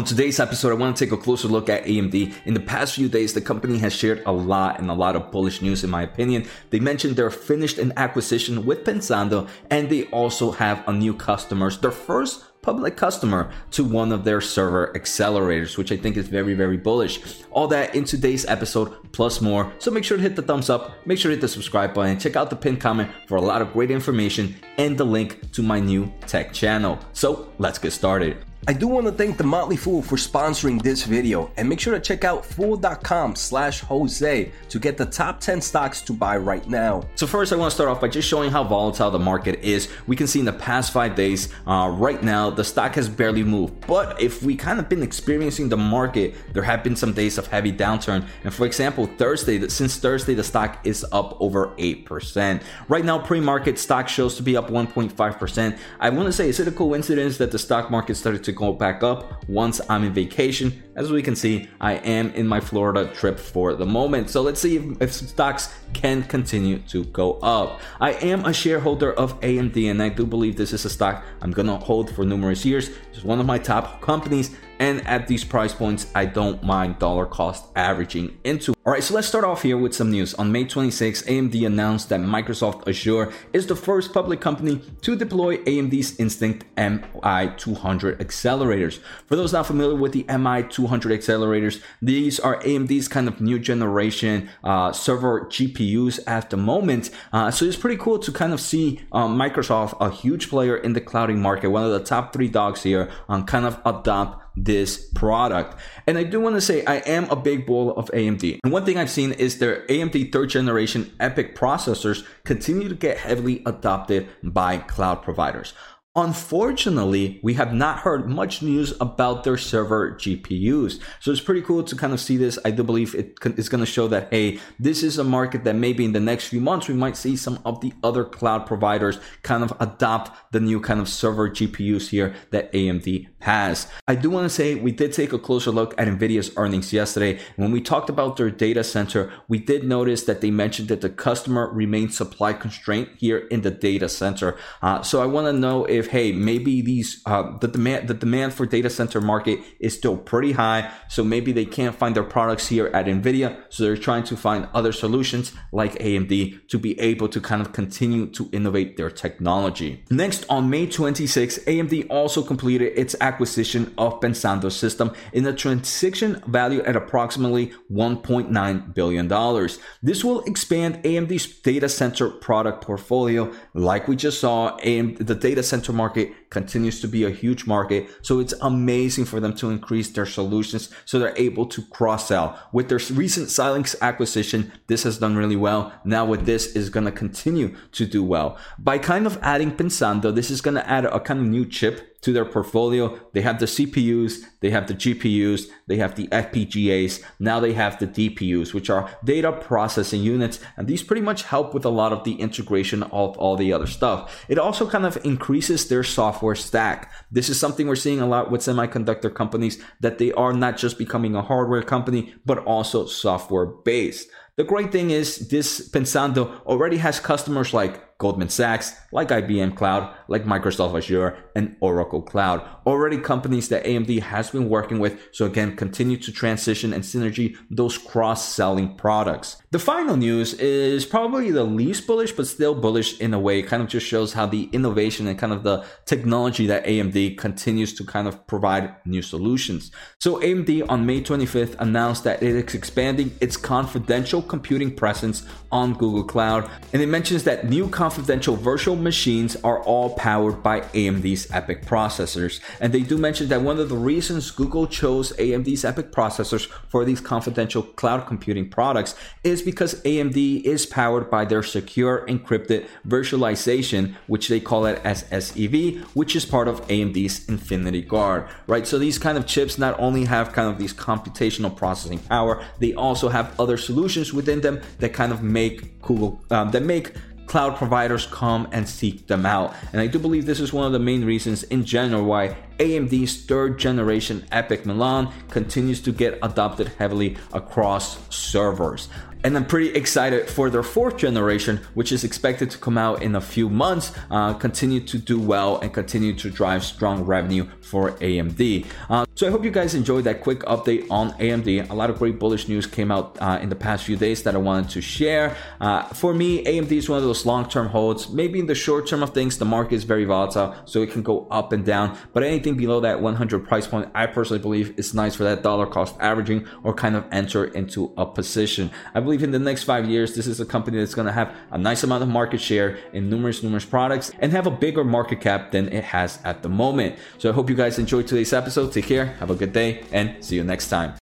On today's episode, I want to take a closer look at AMD. In the past few days, the company has shared a lot and a lot of bullish news, in my opinion. They mentioned they're finished an acquisition with Pensando, and they also have a new customers, their first public customer to one of their server accelerators, which I think is very, very bullish. All that in today's episode, plus more. So make sure to hit the thumbs up, make sure to hit the subscribe button, check out the pinned comment for a lot of great information and the link to my new tech channel. So let's get started. I do want to thank the Motley Fool for sponsoring this video and make sure to check out fool.com slash Jose to get the top 10 stocks to buy right now. So first I want to start off by just showing how volatile the market is. We can see in the past five days, uh, right now, the stock has barely moved. But if we kind of been experiencing the market, there have been some days of heavy downturn. And for example, Thursday, since Thursday, the stock is up over 8%. Right now, pre-market stock shows to be up 1.5%. I want to say, is it a coincidence that the stock market started to to go back up once I'm in vacation. As we can see, I am in my Florida trip for the moment. So let's see if, if stocks can continue to go up. I am a shareholder of AMD and I do believe this is a stock I'm gonna hold for numerous years. It's one of my top companies and at these price points, I don't mind dollar cost averaging into. All right, so let's start off here with some news. On May 26, AMD announced that Microsoft Azure is the first public company to deploy AMD's Instinct MI200 accelerators. For those not familiar with the MI200 accelerators, these are AMD's kind of new generation uh, server GPUs at the moment. Uh, so it's pretty cool to kind of see uh, Microsoft, a huge player in the clouding market, one of the top three dogs here, um, kind of adopt this product. And I do want to say I am a big bull of AMD. And one thing I've seen is their AMD third generation EPYC processors continue to get heavily adopted by cloud providers. Unfortunately, we have not heard much news about their server GPUs. So it's pretty cool to kind of see this. I do believe it is going to show that, hey, this is a market that maybe in the next few months we might see some of the other cloud providers kind of adopt the new kind of server GPUs here that AMD has. I do want to say we did take a closer look at NVIDIA's earnings yesterday. When we talked about their data center, we did notice that they mentioned that the customer remains supply constraint here in the data center. Uh, so I want to know if if hey maybe these uh, the demand the demand for data center market is still pretty high so maybe they can't find their products here at nvidia so they're trying to find other solutions like amd to be able to kind of continue to innovate their technology. Next on may 26 amd also completed its acquisition of pensando system in a transaction valued at approximately 1.9 billion dollars. This will expand amd's data center product portfolio. Like we just saw AMD, the data center market continues to be a huge market. So it's amazing for them to increase their solutions so they're able to cross sell. With their recent Xilinx acquisition, this has done really well. Now with this is going to continue to do well. By kind of adding Pensando, this is going to add a kind of new chip to their portfolio. They have the CPUs, they have the GPUs, they have the FPGAs. Now they have the DPUs, which are data processing units. And these pretty much help with a lot of the integration of all the other stuff. It also kind of increases their software stack. This is something we're seeing a lot with semiconductor companies that they are not just becoming a hardware company, but also software based. The great thing is this Pensando already has customers like Goldman Sachs, like IBM Cloud, like Microsoft Azure, and Oracle Cloud. Already companies that AMD has been working with, so again, continue to transition and synergy those cross selling products. The final news is probably the least bullish, but still bullish in a way. It kind of just shows how the innovation and kind of the technology that AMD continues to kind of provide new solutions. So AMD on May 25th announced that it is expanding its confidential computing presence on Google Cloud, and it mentions that new confidential virtual machines are all powered by AMD's EPYC processors. And they do mention that one of the reasons Google chose AMD's EPYC processors for these confidential cloud computing products is because AMD is powered by their secure encrypted virtualization, which they call it as SEV, which is part of AMD's Infinity Guard, right? So these kind of chips not only have kind of these computational processing power, they also have other solutions within them that kind of make Google um, that make cloud providers come and seek them out. And I do believe this is one of the main reasons in general why AMD's third generation EPYC Milan continues to get adopted heavily across servers. And I'm pretty excited for their fourth generation, which is expected to come out in a few months, uh, continue to do well and continue to drive strong revenue for AMD. Uh, so I hope you guys enjoyed that quick update on AMD. A lot of great bullish news came out uh, in the past few days that I wanted to share. Uh, for me, AMD is one of those long term holds. Maybe in the short term of things, the market is very volatile, so it can go up and down. But anything below that 100 price point, I personally believe is nice for that dollar cost averaging or kind of enter into a position. I believe in the next five years, this is a company that's going to have a nice amount of market share in numerous, numerous products and have a bigger market cap than it has at the moment. So I hope you guys enjoyed today's episode. Take care, have a good day, and see you next time.